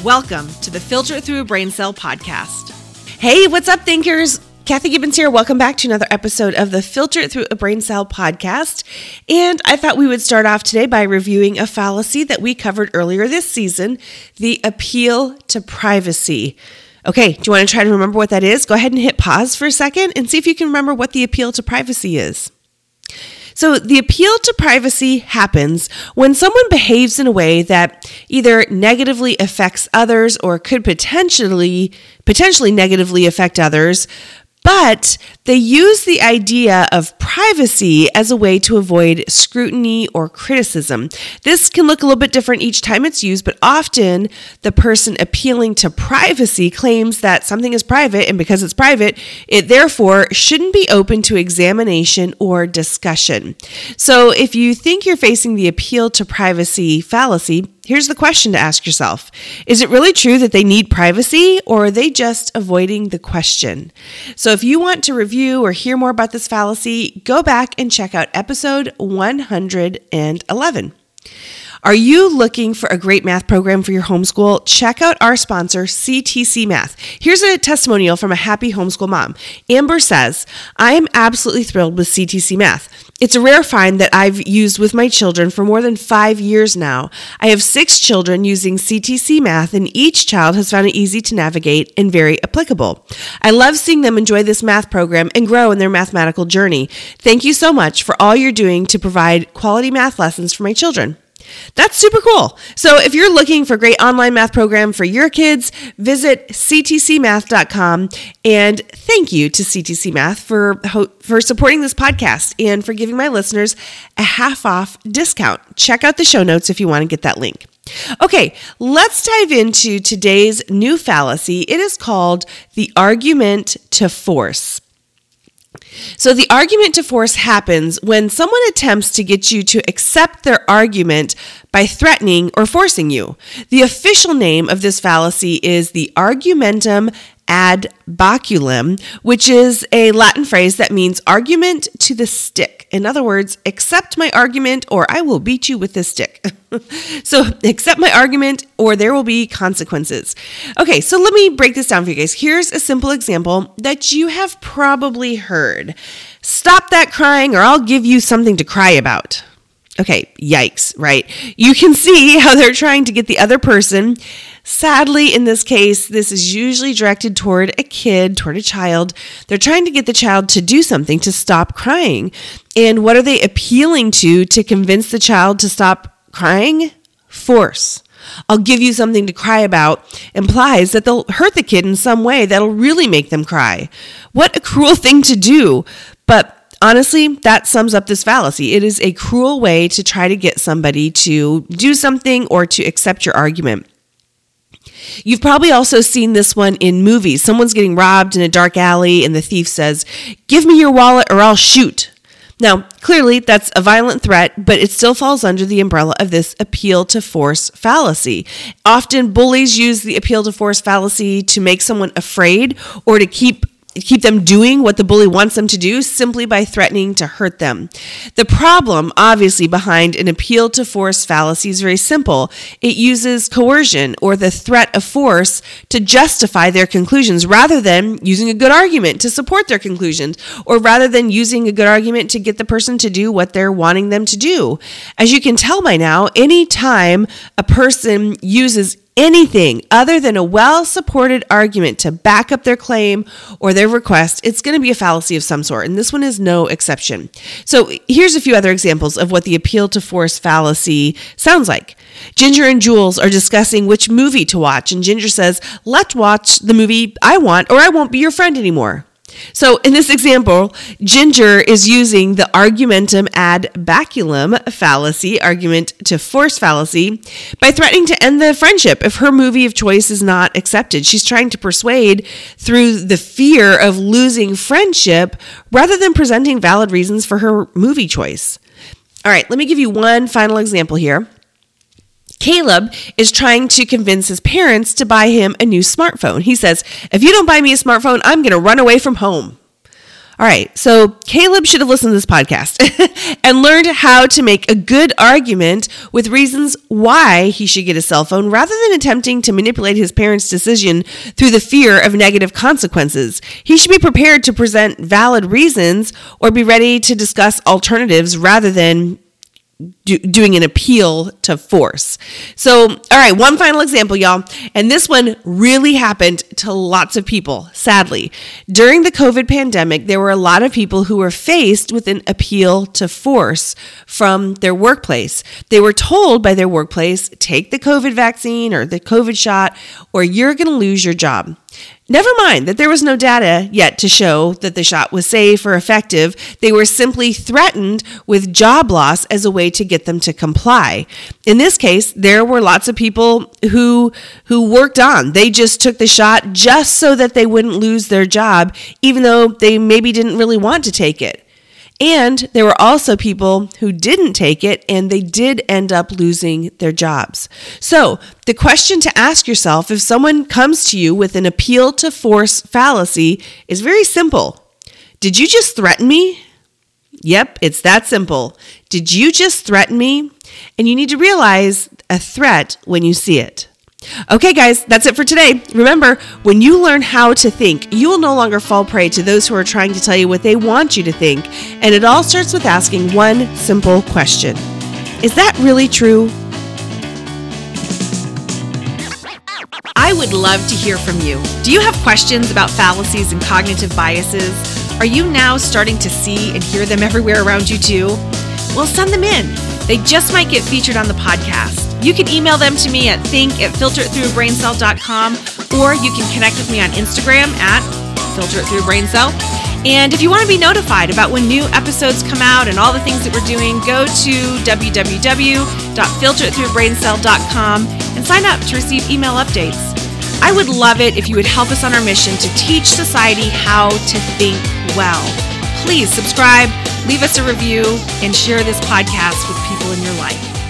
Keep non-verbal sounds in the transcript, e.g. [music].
Welcome to the Filter Through a Brain Cell podcast. Hey, what's up, thinkers? Kathy Gibbens here. Welcome back to another episode of the Filter Through a Brain Cell podcast. And I thought we would start off today by reviewing a fallacy that we covered earlier this season the appeal to privacy. Okay, do you want to try to remember what that is? Go ahead and hit pause for a second and see if you can remember what the appeal to privacy is. So, the appeal to privacy happens when someone behaves in a way that either negatively affects others or could potentially potentially negatively affect others but they use the idea of privacy as a way to avoid scrutiny or criticism. This can look a little bit different each time it's used, but often the person appealing to privacy claims that something is private, and because it's private, it therefore shouldn't be open to examination or discussion. So if you think you're facing the appeal to privacy fallacy, Here's the question to ask yourself Is it really true that they need privacy, or are they just avoiding the question? So, if you want to review or hear more about this fallacy, go back and check out episode 111. Are you looking for a great math program for your homeschool? Check out our sponsor, CTC Math. Here's a testimonial from a happy homeschool mom. Amber says, I am absolutely thrilled with CTC Math. It's a rare find that I've used with my children for more than five years now. I have six children using CTC Math, and each child has found it easy to navigate and very applicable. I love seeing them enjoy this math program and grow in their mathematical journey. Thank you so much for all you're doing to provide quality math lessons for my children. That's super cool. So if you're looking for a great online math program for your kids, visit ctcmath.com and thank you to CTC Math for for supporting this podcast and for giving my listeners a half off discount. Check out the show notes if you want to get that link. Okay, let's dive into today's new fallacy. It is called the argument to force. So the argument to force happens when someone attempts to get you to accept their argument by threatening or forcing you. The official name of this fallacy is the argumentum ad baculum, which is a Latin phrase that means argument to the stick. In other words, accept my argument or I will beat you with this stick. [laughs] so, accept my argument or there will be consequences. Okay, so let me break this down for you guys. Here's a simple example that you have probably heard Stop that crying or I'll give you something to cry about. Okay, yikes, right? You can see how they're trying to get the other person. Sadly, in this case, this is usually directed toward a kid, toward a child. They're trying to get the child to do something to stop crying. And what are they appealing to to convince the child to stop crying? Force. I'll give you something to cry about implies that they'll hurt the kid in some way that'll really make them cry. What a cruel thing to do. But honestly, that sums up this fallacy. It is a cruel way to try to get somebody to do something or to accept your argument. You've probably also seen this one in movies. Someone's getting robbed in a dark alley, and the thief says, Give me your wallet or I'll shoot. Now, clearly, that's a violent threat, but it still falls under the umbrella of this appeal to force fallacy. Often, bullies use the appeal to force fallacy to make someone afraid or to keep keep them doing what the bully wants them to do simply by threatening to hurt them. The problem, obviously, behind an appeal to force fallacy is very simple. It uses coercion or the threat of force to justify their conclusions rather than using a good argument to support their conclusions or rather than using a good argument to get the person to do what they're wanting them to do. As you can tell by now, any time a person uses anything other than a well supported argument to back up their claim or their request, it's going to be a fallacy of some sort. And this one is no exception. So here's a few other examples of what the appeal to force fallacy sounds like. Ginger and Jules are discussing which movie to watch, and Ginger says, Let's watch the movie I want, or I won't be your friend anymore. So, in this example, Ginger is using the argumentum ad baculum fallacy, argument to force fallacy, by threatening to end the friendship if her movie of choice is not accepted. She's trying to persuade through the fear of losing friendship rather than presenting valid reasons for her movie choice. All right, let me give you one final example here. Caleb is trying to convince his parents to buy him a new smartphone. He says, If you don't buy me a smartphone, I'm going to run away from home. All right, so Caleb should have listened to this podcast [laughs] and learned how to make a good argument with reasons why he should get a cell phone rather than attempting to manipulate his parents' decision through the fear of negative consequences. He should be prepared to present valid reasons or be ready to discuss alternatives rather than do, doing an appeal to force. So, all right, one final example, y'all. And this one really happened to lots of people, sadly. During the COVID pandemic, there were a lot of people who were faced with an appeal to force from their workplace. They were told by their workplace, take the COVID vaccine or the COVID shot, or you're going to lose your job. Never mind that there was no data yet to show that the shot was safe or effective. They were simply threatened with job loss as a way to get them to comply. In this case, there were lots of people who who worked on. They just took the shot just so that they wouldn't lose their job even though they maybe didn't really want to take it. And there were also people who didn't take it and they did end up losing their jobs. So, the question to ask yourself if someone comes to you with an appeal to force fallacy is very simple Did you just threaten me? Yep, it's that simple. Did you just threaten me? And you need to realize a threat when you see it. Okay, guys, that's it for today. Remember, when you learn how to think, you will no longer fall prey to those who are trying to tell you what they want you to think. And it all starts with asking one simple question Is that really true? I would love to hear from you. Do you have questions about fallacies and cognitive biases? Are you now starting to see and hear them everywhere around you too? Well, send them in. They just might get featured on the podcast. You can email them to me at think at filteritthroughbraincell.com or you can connect with me on Instagram at filteritthroughbraincell. And if you want to be notified about when new episodes come out and all the things that we're doing, go to www.filteritthroughbraincell.com and sign up to receive email updates. I would love it if you would help us on our mission to teach society how to think well. Please subscribe, leave us a review, and share this podcast with people in your life.